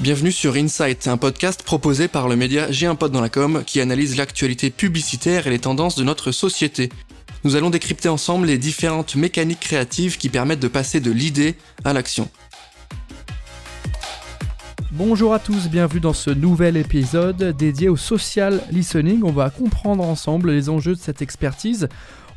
Bienvenue sur Insight, un podcast proposé par le média J'ai un pote dans la com qui analyse l'actualité publicitaire et les tendances de notre société. Nous allons décrypter ensemble les différentes mécaniques créatives qui permettent de passer de l'idée à l'action. Bonjour à tous, bienvenue dans ce nouvel épisode dédié au social listening. On va comprendre ensemble les enjeux de cette expertise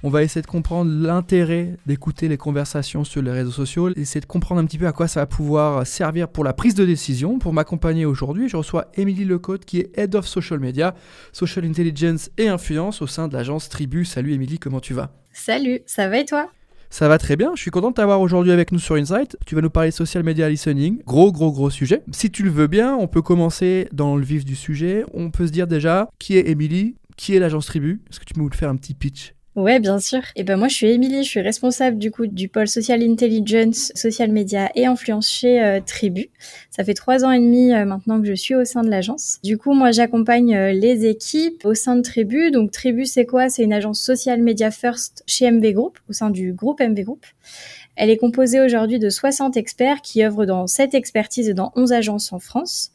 on va essayer de comprendre l'intérêt d'écouter les conversations sur les réseaux sociaux, essayer de comprendre un petit peu à quoi ça va pouvoir servir pour la prise de décision. Pour m'accompagner aujourd'hui, je reçois Émilie Lecote qui est Head of Social Media, Social Intelligence et Influence au sein de l'agence Tribu. Salut Émilie, comment tu vas? Salut, ça va et toi? Ça va très bien, je suis content de t'avoir aujourd'hui avec nous sur Insight. Tu vas nous parler social media listening, gros gros gros sujet. Si tu le veux bien, on peut commencer dans le vif du sujet. On peut se dire déjà qui est Émilie, qui est l'agence Tribu? Est-ce que tu peux nous faire un petit pitch? Ouais, bien sûr. Et ben moi, je suis Émilie, je suis responsable du coup du pôle Social Intelligence, Social Media et Influence chez euh, Tribu. Ça fait trois ans et demi euh, maintenant que je suis au sein de l'agence. Du coup, moi, j'accompagne euh, les équipes au sein de Tribu. Donc, Tribu, c'est quoi? C'est une agence Social Media First chez MV Group, au sein du groupe MV Group. Elle est composée aujourd'hui de 60 experts qui œuvrent dans 7 expertises et dans 11 agences en France.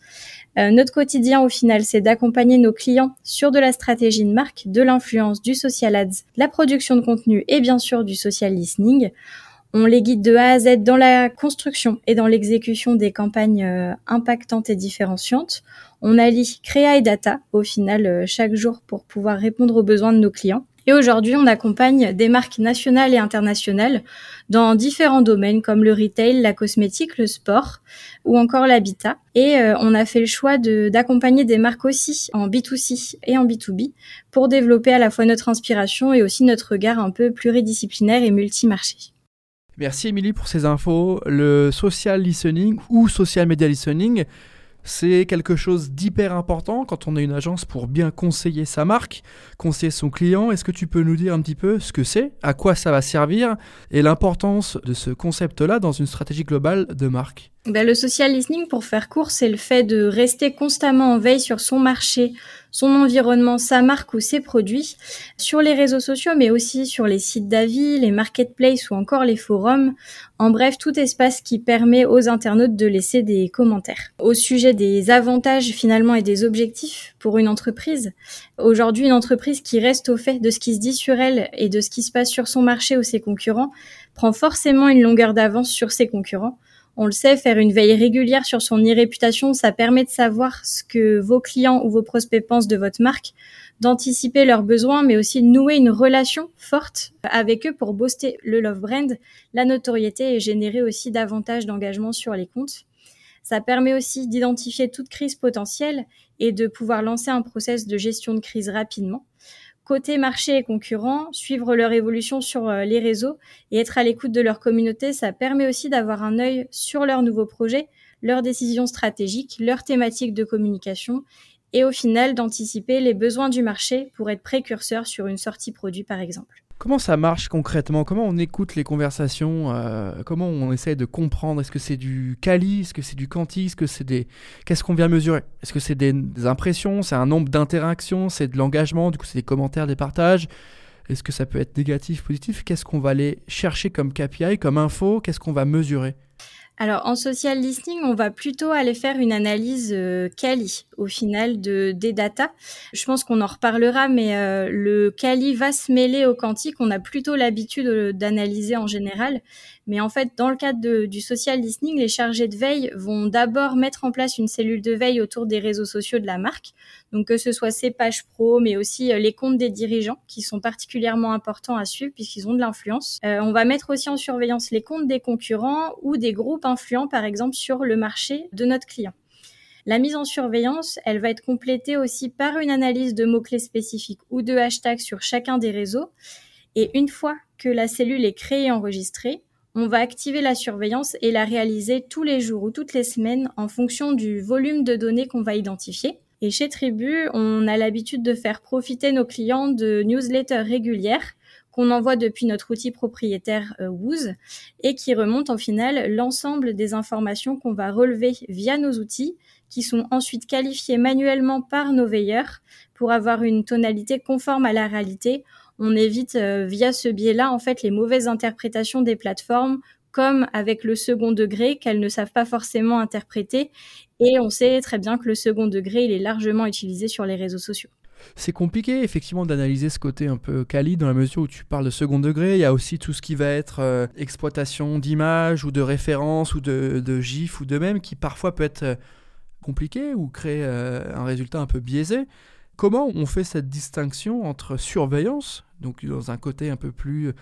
Notre quotidien, au final, c'est d'accompagner nos clients sur de la stratégie de marque, de l'influence, du social ads, production de contenu et bien sûr du social listening. On les guide de A à Z dans la construction et dans l'exécution des campagnes euh, impactantes et différenciantes. On allie créa et data au final euh, chaque jour pour pouvoir répondre aux besoins de nos clients. Et aujourd'hui, on accompagne des marques nationales et internationales dans différents domaines comme le retail, la cosmétique, le sport ou encore l'habitat. Et euh, on a fait le choix d'accompagner des marques aussi en B2C et en B2B pour développer à la fois notre inspiration et aussi notre regard un peu pluridisciplinaire et multimarché. Merci Émilie pour ces infos. Le social listening ou social media listening, c'est quelque chose d'hyper important quand on est une agence pour bien conseiller sa marque, conseiller son client. Est-ce que tu peux nous dire un petit peu ce que c'est, à quoi ça va servir et l'importance de ce concept-là dans une stratégie globale de marque? Ben, le social listening, pour faire court, c'est le fait de rester constamment en veille sur son marché, son environnement, sa marque ou ses produits, sur les réseaux sociaux, mais aussi sur les sites d'avis, les marketplaces ou encore les forums. En bref, tout espace qui permet aux internautes de laisser des commentaires. Au sujet des avantages finalement et des objectifs pour une entreprise, aujourd'hui une entreprise qui reste au fait de ce qui se dit sur elle et de ce qui se passe sur son marché ou ses concurrents prend forcément une longueur d'avance sur ses concurrents. On le sait, faire une veille régulière sur son e-réputation, ça permet de savoir ce que vos clients ou vos prospects pensent de votre marque, d'anticiper leurs besoins, mais aussi de nouer une relation forte avec eux pour booster le love brand, la notoriété et générer aussi davantage d'engagement sur les comptes. Ça permet aussi d'identifier toute crise potentielle et de pouvoir lancer un process de gestion de crise rapidement côté marché et concurrents, suivre leur évolution sur euh, les réseaux et être à l'écoute de leur communauté, ça permet aussi d'avoir un œil sur leurs nouveaux projets, leurs décisions stratégiques, leurs thématiques de communication et au final d'anticiper les besoins du marché pour être précurseur sur une sortie produit par exemple. Comment ça marche concrètement? Comment on écoute les conversations euh, Comment on essaie de comprendre? Est-ce que c'est du quali? Est-ce que c'est du quanti? Est-ce que c'est des Qu'est-ce qu'on vient mesurer? Est-ce que c'est des, impressions? C'est un nombre d'interactions? C'est de l'engagement? Du coup, c'est des commentaires, des partages? Est-ce que ça peut être négatif, positif? Qu'est-ce qu'on va aller chercher comme KPI, comme info? Qu'est-ce qu'on va mesurer? Alors en social listening, on va plutôt aller faire une analyse euh, quali au final de des data. Je pense qu'on en reparlera, mais euh, le quali va se mêler au quantique. On a plutôt l'habitude euh, d'analyser en général, mais en fait, dans le cadre du social listening, les chargés de veille vont d'abord mettre en place une cellule de veille autour des réseaux sociaux de la marque. Donc que ce soit ses pages pro, mais aussi euh, les comptes des dirigeants qui sont particulièrement importants à suivre puisqu'ils ont de l'influence. Euh, on va mettre aussi en surveillance les comptes des concurrents ou des groupes influents, par exemple, sur le marché de notre client. La mise en surveillance, elle va être complétée aussi par une analyse de mots-clés spécifiques ou de hashtags sur chacun des réseaux. Et une fois que la cellule est créée et enregistrée, on va activer la surveillance et la réaliser tous les jours ou toutes les semaines en fonction du volume de données qu'on va identifier. Et chez Tribu, on a l'habitude de faire profiter nos clients de newsletters régulières qu'on envoie depuis notre outil propriétaire euh, et qui remontent au final l'ensemble des informations qu'on va relever via nos outils qui sont ensuite qualifiés manuellement par nos veilleurs pour avoir une tonalité conforme à la réalité on évite euh, via ce biais-là en fait les mauvaises interprétations des plateformes comme avec le second degré qu'elles ne savent pas forcément interpréter. Et on sait très bien que le second degré, il est largement utilisé sur les réseaux sociaux. C'est compliqué effectivement d'analyser ce côté un peu quali dans la mesure où tu parles de second degré. Il y a aussi tout ce qui va être euh, exploitation d'images ou de références ou de, de gifs ou de même qui parfois peut être euh, compliqué ou créer un résultat un peu biaisé. Comment on fait cette distinction entre surveillance, donc dans un côté un peu plus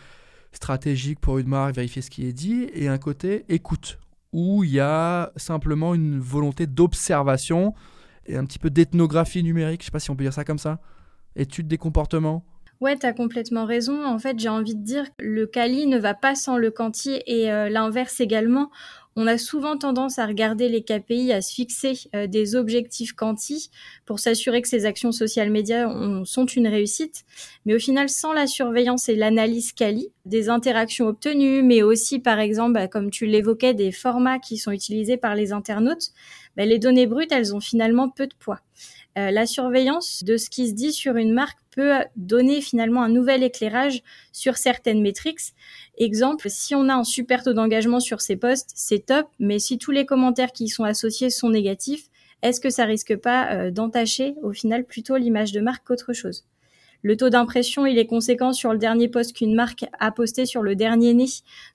stratégique pour une marque, vérifier ce qui est dit, et un côté écoute, où il y a simplement une volonté d'observation et un petit peu d'ethnographie numérique, je sais pas si on peut dire ça comme ça, étude des comportements. Ouais, tu as complètement raison. En fait, j'ai envie de dire que le Kali ne va pas sans le Quanti et euh, l'inverse également. On a souvent tendance à regarder les KPI, à se fixer euh, des objectifs quanti pour s'assurer que ces actions social médias sont une réussite. Mais au final, sans la surveillance et l'analyse quali des interactions obtenues, mais aussi, par exemple, bah, comme tu l'évoquais, des formats qui sont utilisés par les internautes, bah, les données brutes, elles ont finalement peu de poids. Euh, la surveillance de ce qui se dit sur une marque peut donner finalement un nouvel éclairage sur certaines métriques. Exemple, si on a un super taux d'engagement sur ces posts, c'est top, mais si tous les commentaires qui y sont associés sont négatifs, est-ce que ça risque pas euh, d'entacher au final plutôt l'image de marque qu'autre chose? Le taux d'impression, il est conséquent sur le dernier post qu'une marque a posté sur le dernier né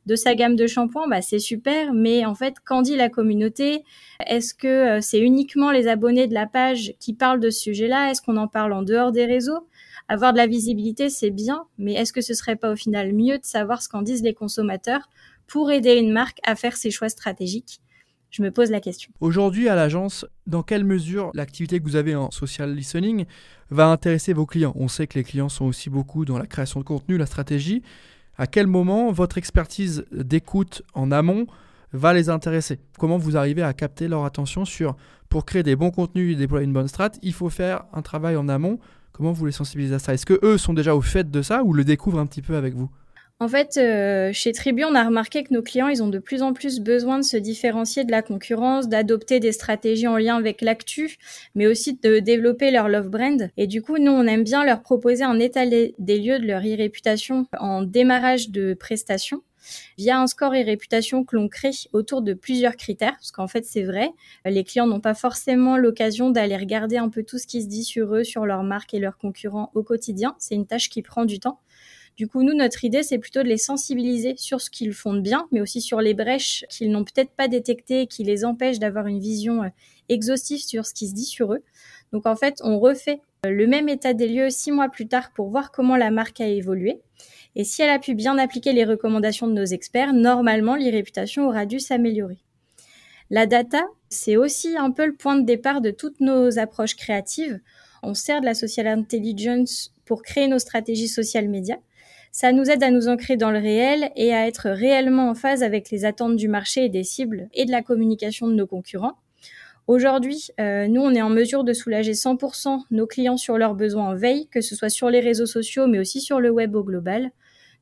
de sa gamme de shampoing. Bah, c'est super, mais en fait, qu'en dit la communauté? Est-ce que euh, c'est uniquement les abonnés de la page qui parlent de ce sujet-là? Est-ce qu'on en parle en dehors des réseaux? Avoir de la visibilité, c'est bien, mais est-ce que ce serait pas au final mieux de savoir ce qu'en disent les consommateurs pour aider une marque à faire ses choix stratégiques? Je me pose la question. Aujourd'hui, à l'agence, dans quelle mesure l'activité que vous avez en social listening va intéresser vos clients? On sait que les clients sont aussi beaucoup dans la création de contenu, la stratégie. À quel moment votre expertise d'écoute en amont va les intéresser? Comment vous arrivez à capter leur attention sur pour créer des bons contenus et déployer une bonne strat, il faut faire un travail en amont? Comment vous les sensibilisez à ça? Est-ce que eux sont déjà au fait de ça ou le découvrent un petit peu avec vous? En fait, euh, chez Tribu, on a remarqué que nos clients, ils ont de plus en plus besoin de se différencier de la concurrence, d'adopter des stratégies en lien avec l'actu, mais aussi de développer leur love brand. Et du coup, nous, on aime bien leur proposer un état des lieux de leur e-réputation en démarrage de prestations via un score et réputation que l'on crée autour de plusieurs critères, parce qu'en fait c'est vrai, les clients n'ont pas forcément l'occasion d'aller regarder un peu tout ce qui se dit sur eux, sur leur marque et leurs concurrents au quotidien. C'est une tâche qui prend du temps. Du coup, nous, notre idée, c'est plutôt de les sensibiliser sur ce qu'ils font de bien, mais aussi sur les brèches qu'ils n'ont peut-être pas détectées, qui les empêchent d'avoir une vision euh, exhaustive sur ce qui se dit sur eux. Donc, en fait, on refait euh, le même état des lieux six mois plus tard pour voir comment la marque a évolué. Et si elle a pu bien appliquer les recommandations de nos experts, normalement, l'e-réputation aura dû s'améliorer. La data, c'est aussi un peu le point de départ de toutes nos approches créatives. On sert de la social intelligence pour créer nos stratégies social médias. Ça nous aide à nous ancrer dans le réel et à être réellement en phase avec les attentes du marché et des cibles et de la communication de nos concurrents. Aujourd'hui, euh, nous, on est en mesure de soulager 100% nos clients sur leurs besoins en veille, que ce soit sur les réseaux sociaux, mais aussi sur le web au global.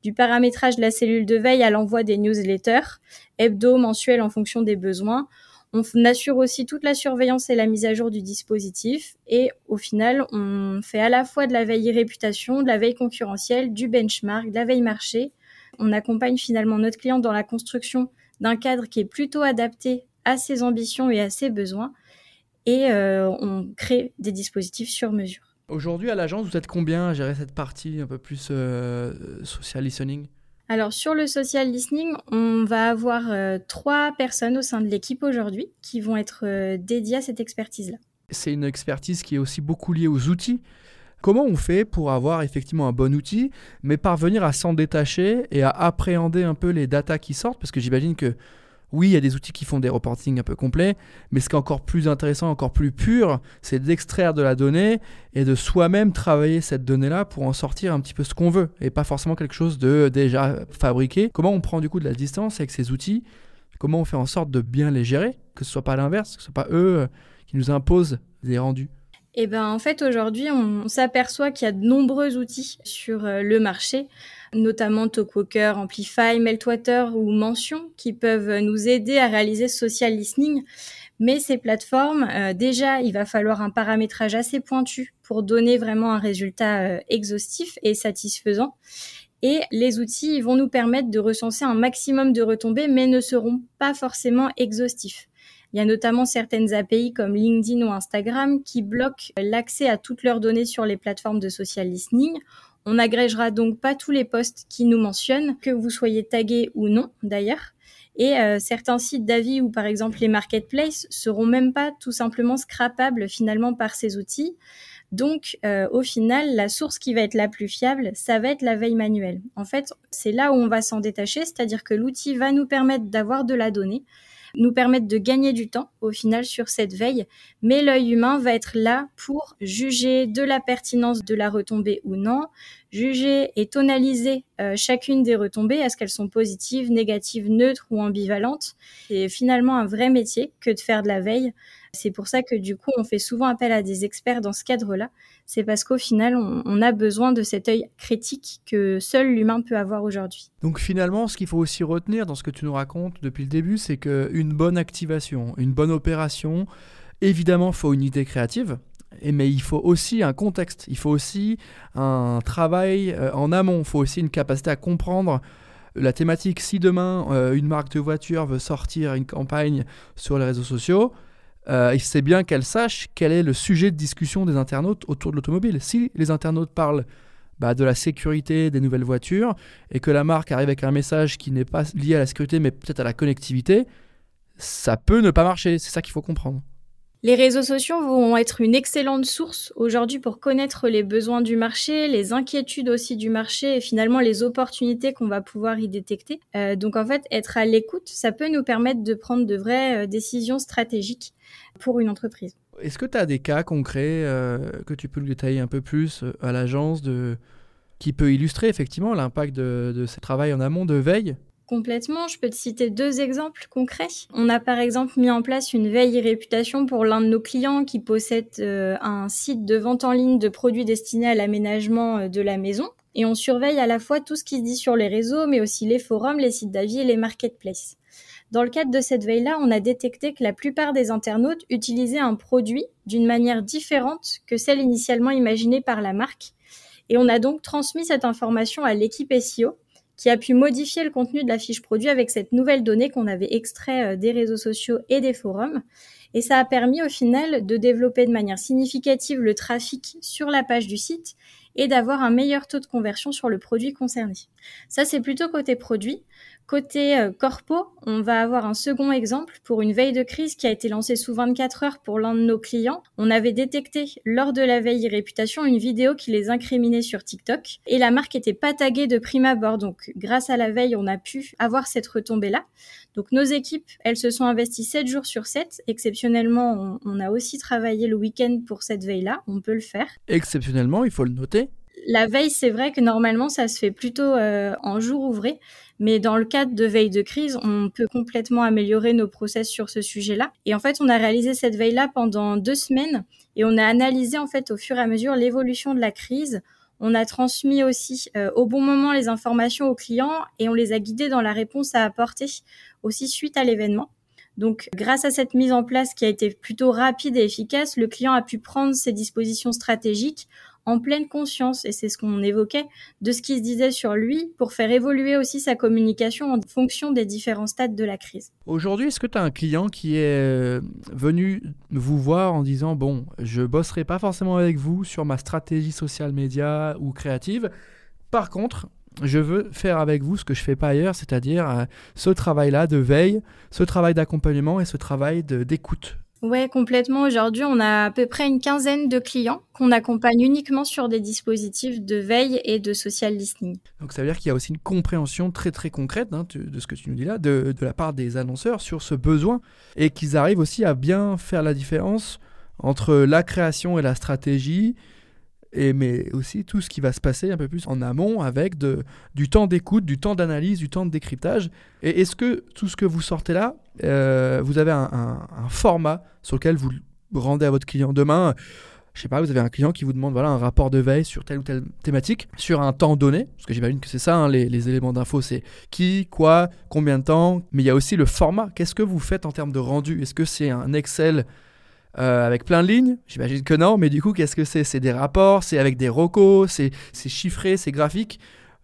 Du paramétrage de la cellule de veille à l'envoi des newsletters, hebdo, mensuels en fonction des besoins. On assure aussi toute la surveillance et la mise à jour du dispositif. Et au final, on fait à la fois de la veille réputation, de la veille concurrentielle, du benchmark, de la veille marché. On accompagne finalement notre client dans la construction d'un cadre qui est plutôt adapté à ses ambitions et à ses besoins. Et euh, on crée des dispositifs sur mesure. Aujourd'hui, à l'agence, vous êtes combien à gérer cette partie un peu plus euh, social listening? Alors sur le social listening, on va avoir euh, trois personnes au sein de l'équipe aujourd'hui qui vont être euh, dédiées à cette expertise-là. C'est une expertise qui est aussi beaucoup liée aux outils. Comment on fait pour avoir effectivement un bon outil, mais parvenir à s'en détacher et à appréhender un peu les datas qui sortent? Parce que j'imagine que oui, il y a des outils qui font des reportings un peu complets, mais ce qui est encore plus intéressant, encore plus pur, c'est d'extraire de la donnée et de soi-même travailler cette donnée-là pour en sortir un petit peu ce qu'on veut et pas forcément quelque chose de déjà fabriqué. Comment on prend du coup de la distance avec ces outils? Comment on fait en sorte de bien les gérer, que ce soit pas l'inverse, que ce soit pas eux euh, qui nous imposent des rendus eh ben, en fait, aujourd'hui, on, s'aperçoit qu'il y a de nombreux outils sur euh, le marché, notamment Talkwalker, Amplify, Meltwater ou Mention, qui peuvent nous aider à réaliser social listening. Mais ces plateformes, euh, déjà, il va falloir un paramétrage assez pointu pour donner vraiment un résultat euh, exhaustif et satisfaisant. Et les outils vont nous permettre de recenser un maximum de retombées, mais ne seront pas forcément exhaustifs. Il y a notamment certaines API comme LinkedIn ou Instagram qui bloquent l'accès à toutes leurs données sur les plateformes de social listening. On n'agrégera donc pas tous les posts qui nous mentionnent, que vous soyez tagué ou non d'ailleurs. Et euh, certains sites d'avis ou par exemple les marketplaces seront même pas tout simplement scrapables finalement par ces outils. Donc, euh, au final, la source qui va être la plus fiable, ça va être la veille manuelle. En fait, c'est là où on va s'en détacher, c'est-à-dire que l'outil va nous permettre d'avoir de la donnée, nous permettre de gagner du temps au final sur cette veille, mais l'œil humain va être là pour juger de la pertinence de la retombée ou non, juger et tonaliser euh, chacune des retombées, est-ce qu'elles sont positives, négatives, neutres ou ambivalentes. C'est finalement un vrai métier que de faire de la veille. C'est pour ça que du coup, on fait souvent appel à des experts dans ce cadre-là. C'est parce qu'au final, on, a besoin de cet œil critique que seul l'humain peut avoir aujourd'hui. Donc finalement, ce qu'il faut aussi retenir dans ce que tu nous racontes depuis le début, c'est qu'une bonne activation, une bonne opération, évidemment, faut une idée créative. Mais il faut aussi un contexte, il faut aussi un travail euh, en amont, il faut aussi une capacité à comprendre la thématique. Si demain, euh, une marque de voiture veut sortir une campagne sur les réseaux sociaux, euh, il sait bien qu'elle sache quel est le sujet de discussion des internautes autour de l'automobile. Si les internautes parlent bah, de la sécurité des nouvelles voitures et que la marque arrive avec un message qui n'est pas lié à la sécurité mais peut-être à la connectivité, ça peut ne pas marcher. C'est ça qu'il faut comprendre. Les réseaux sociaux vont être une excellente source aujourd'hui pour connaître les besoins du marché, les inquiétudes aussi du marché et finalement les opportunités qu'on va pouvoir y détecter. Euh, donc en fait, être à l'écoute, ça peut nous permettre de prendre de vraies euh, décisions stratégiques pour une entreprise. Est-ce que tu as des cas concrets euh, que tu peux nous détailler un peu plus à l'agence de... qui peut illustrer effectivement l'impact de, de ce travail en amont de veille? Complètement, je peux te citer deux exemples concrets. On a par exemple mis en place une veille réputation pour l'un de nos clients qui possède euh, un site de vente en ligne de produits destinés à l'aménagement de la maison. Et on surveille à la fois tout ce qui se dit sur les réseaux, mais aussi les forums, les sites d'avis et les marketplaces. Dans le cadre de cette veille-là, on a détecté que la plupart des internautes utilisaient un produit d'une manière différente que celle initialement imaginée par la marque. Et on a donc transmis cette information à l'équipe SEO qui a pu modifier le contenu de la fiche produit avec cette nouvelle donnée qu'on avait extrait euh, des réseaux sociaux et des forums. Et ça a permis au final de développer de manière significative le trafic sur la page du site et d'avoir un meilleur taux de conversion sur le produit concerné. Ça, c'est plutôt côté produit. Côté euh, corpo, on va avoir un second exemple pour une veille de crise qui a été lancée sous 24 heures pour l'un de nos clients. On avait détecté lors de la veille réputation une vidéo qui les incriminait sur TikTok et la marque était pas taguée de prime abord. Donc grâce à la veille, on a pu avoir cette retombée là. Donc nos équipes, elles se sont investies 7 jours sur 7. Exceptionnellement, on, on a aussi travaillé le week-end pour cette veille là. On peut le faire. Exceptionnellement, il faut le noter la veille, c'est vrai que normalement, ça se fait plutôt euh, en jour ouvré. Mais dans le cadre de veille de crise, on peut complètement améliorer nos process sur ce sujet-là. Et en fait, on a réalisé cette veille-là pendant deux semaines et on a analysé en fait au fur et à mesure l'évolution de la crise. On a transmis aussi euh, au bon moment les informations aux clients et on les a guidés dans la réponse à apporter aussi suite à l'événement. Donc, grâce à cette mise en place qui a été plutôt rapide et efficace, le client a pu prendre ses dispositions stratégiques en pleine conscience, et c'est ce qu'on évoquait, de ce qui se disait sur lui pour faire évoluer aussi sa communication en fonction des différents stades de la crise. Aujourd'hui, est-ce que tu as un client qui est euh, venu vous voir en disant, bon, je bosserai pas forcément avec vous sur ma stratégie social média ou créative, par contre, je veux faire avec vous ce que je fais pas ailleurs, c'est-à-dire euh, ce travail-là de veille, ce travail d'accompagnement et ce travail d'écoute Ouais, complètement. Aujourd'hui, on a à peu près une quinzaine de clients qu'on accompagne uniquement sur des dispositifs de veille et de social listening. Donc ça veut dire qu'il y a aussi une compréhension très très concrète hein, de ce que tu nous dis là, de, de la part des annonceurs sur ce besoin et qu'ils arrivent aussi à bien faire la différence entre la création et la stratégie, mais aussi tout ce qui va se passer un peu plus en amont avec de, du temps d'écoute, du temps d'analyse, du temps de décryptage. Et est-ce que tout ce que vous sortez là, euh, vous avez un, format sur lequel vous rendez à votre client demain? Je sais pas, vous avez un client qui vous demande voilà, un rapport de veille sur telle ou telle thématique, sur un temps donné, parce que j'imagine que c'est ça, hein, les, les, éléments d'info, c'est qui, quoi, combien de temps, mais il y a aussi le format. Qu'est-ce que vous faites en termes de rendu? Est-ce que c'est un Excel euh, avec plein de lignes J'imagine que non, mais du coup, qu'est-ce que c'est? C'est des rapports, c'est avec des recos, c'est chiffré, c'est graphique.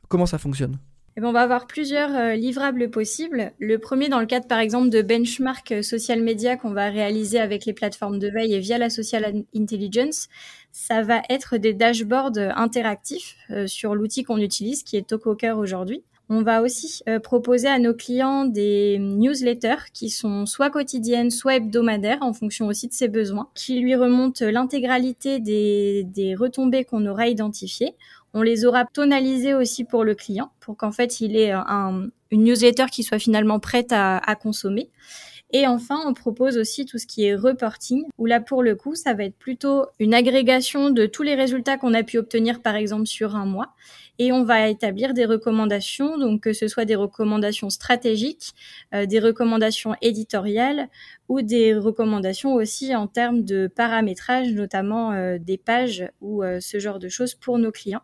Comment ça fonctionne? Eh ben, on va avoir plusieurs euh, livrables possibles. Le premier, dans le cadre par exemple de benchmark euh, social media qu'on va réaliser avec les plateformes de veille et via la social intelligence, ça va être des dashboards interactifs sur l'outil qu'on utilise, qui est TalkWalker aujourd'hui. On va aussi proposer à nos clients des newsletters qui sont soit quotidiennes, soit hebdomadaires, en fonction aussi de ses besoins, qui lui remontent l'intégralité des, des retombées qu'on aura identifiées. On les aura tonalisés aussi pour le client, pour qu'en fait il ait un, une newsletter qui soit finalement prête à, à, consommer. Et enfin, on propose aussi tout ce qui est reporting, où là pour le coup, ça va être plutôt une agrégation de tous les résultats qu'on a pu obtenir par exemple sur un mois. Et on va établir des recommandations, donc que ce soit des recommandations stratégiques, euh, des recommandations éditoriales ou des recommandations aussi en termes de paramétrage, notamment euh, des pages ou euh, ce genre de choses pour nos clients.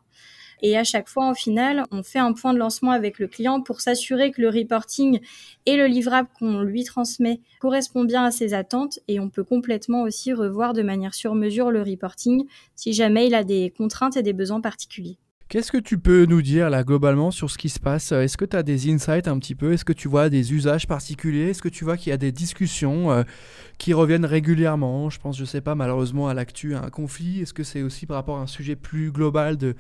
Et à chaque fois, en final, on fait un point de lancement avec le client pour s'assurer que le reporting et le livrable qu'on lui transmet correspond bien à ses attentes. Et on peut complètement aussi revoir de manière sur mesure le reporting si jamais il a des contraintes et des besoins particuliers. Qu'est-ce que tu peux nous dire là globalement sur ce qui se passe? Est-ce que tu as des insights un petit peu? Est-ce que tu vois des usages particuliers? Est-ce que tu vois qu'il y a des discussions euh, qui reviennent régulièrement? Je pense, je sais pas, malheureusement à l'actu, à un conflit. Est-ce que c'est aussi par rapport à un sujet plus global de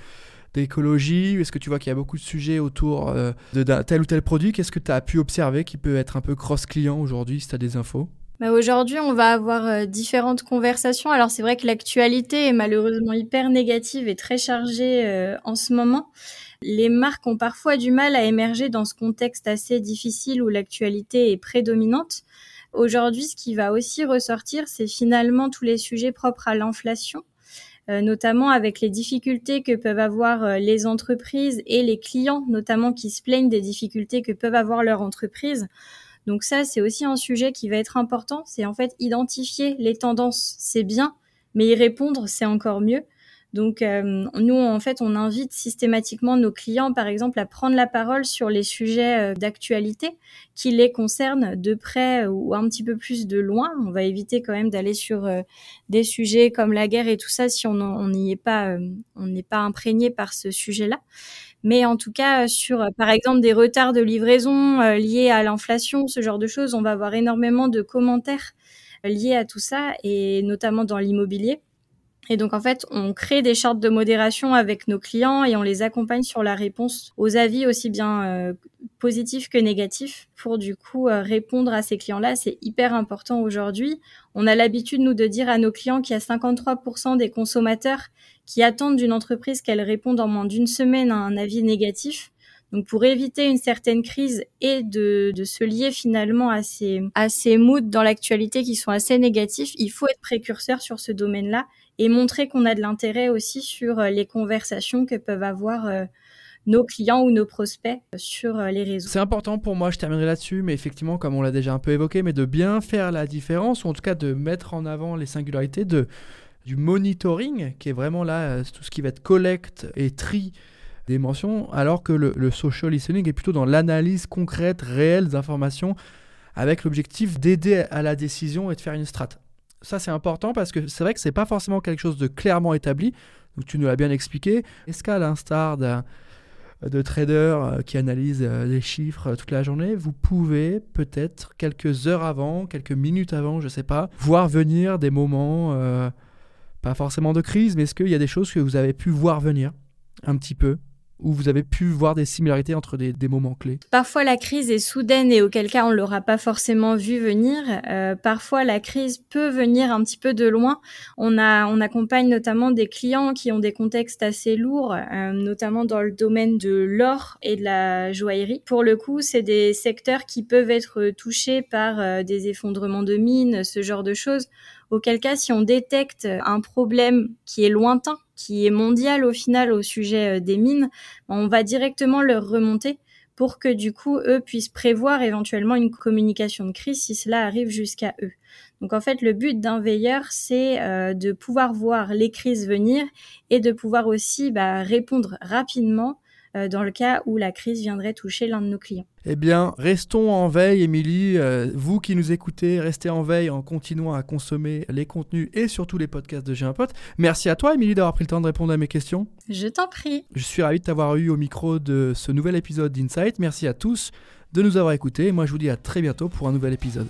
d'écologie? Est-ce que tu vois qu'il y a beaucoup de sujets autour euh, de tel ou tel produit? Qu'est-ce que tu as pu observer qui peut être un peu cross-client aujourd'hui si tu as des infos? Bah aujourd'hui, on va avoir euh, différentes conversations. Alors c'est vrai que l'actualité est malheureusement hyper négative et très chargée euh, en ce moment. Les marques ont parfois du mal à émerger dans ce contexte assez difficile où l'actualité est prédominante. Aujourd'hui, ce qui va aussi ressortir, c'est finalement tous les sujets propres à l'inflation. Euh, notamment avec les difficultés que peuvent avoir euh, les entreprises et les clients, notamment qui se plaignent des difficultés que peuvent avoir leurs entreprises. Donc ça, c'est aussi un sujet qui va être important. C'est en fait identifier les tendances, c'est bien, mais y répondre, c'est encore mieux. Donc euh, nous, en fait, on invite systématiquement nos clients, par exemple, à prendre la parole sur les sujets euh, d'actualité qui les concernent de près ou un petit peu plus de loin. On va éviter quand même d'aller sur euh, des sujets comme la guerre et tout ça si on n'y est pas, on n'est pas imprégné par ce sujet-là. Mais en tout cas, sur par exemple des retards de livraison liés à l'inflation, ce genre de choses, on va avoir énormément de commentaires liés à tout ça et notamment dans l'immobilier. Et donc en fait, on crée des chartes de modération avec nos clients et on les accompagne sur la réponse aux avis aussi bien euh, positifs que négatifs pour du coup euh, répondre à ces clients-là. C'est hyper important aujourd'hui. On a l'habitude nous de dire à nos clients qu'il y a 53% des consommateurs qui attendent d'une entreprise qu'elle réponde en moins d'une semaine à un avis négatif. Donc pour éviter une certaine crise et de, se lier finalement à ces, moods dans l'actualité qui sont assez négatifs, il faut être précurseur sur ce domaine-là et montrer qu'on a de l'intérêt aussi sur euh, les conversations que peuvent avoir euh, nos clients ou nos prospects euh, sur les réseaux. C'est important pour moi, je terminerai là-dessus, mais effectivement, comme on l'a déjà un peu évoqué, mais de bien faire la différence, ou en tout cas de mettre en avant les singularités du monitoring, qui est vraiment là, tout ce qui va être collecte et tri des mentions, alors que le, social listening est plutôt dans l'analyse concrète, réelle des informations, avec l'objectif d'aider à la décision et de faire une strate ça c'est important parce que c'est vrai que c'est pas forcément quelque chose de clairement établi. Donc tu nous l'as bien expliqué. Est-ce qu'à l'instar de traders euh, qui analysent euh, les chiffres euh, toute la journée, vous pouvez peut-être quelques heures avant, quelques minutes avant, je sais pas, voir venir des moments, pas forcément de crise, mais est-ce qu'il y a des choses que vous avez pu voir venir un petit peu? Où vous avez pu voir des similarités entre des, moments clés Parfois la crise est soudaine et auquel cas on l'aura pas forcément vu venir. Euh, parfois la crise peut venir un petit peu de loin. On accompagne notamment des clients qui ont des contextes assez lourds, euh, notamment dans le domaine de l'or et de la joaillerie. Pour le coup, c'est des secteurs qui peuvent être touchés par euh, des effondrements de mines, ce genre de choses. Auquel cas, si on détecte un problème qui est lointain, qui est mondial au final au sujet euh, des mines, on va directement leur remonter pour que du coup, eux puissent prévoir éventuellement une communication de crise si cela arrive jusqu'à eux. Donc en fait, le but d'un veilleur, c'est euh, de pouvoir voir les crises venir et de pouvoir aussi bah, répondre rapidement dans le cas où la crise viendrait toucher l'un de nos clients. Eh bien, restons en veille, Émilie. vous qui nous écoutez, restez en veille en continuant à consommer les contenus et surtout les podcasts de J'ai un pote. Merci à toi, Émilie, d'avoir pris le temps de répondre à mes questions. Je t'en prie. Je suis ravi de t'avoir eu au micro de ce nouvel épisode d'Insight. Merci à tous de nous avoir écoutés. Moi, je vous dis à très bientôt pour un nouvel épisode.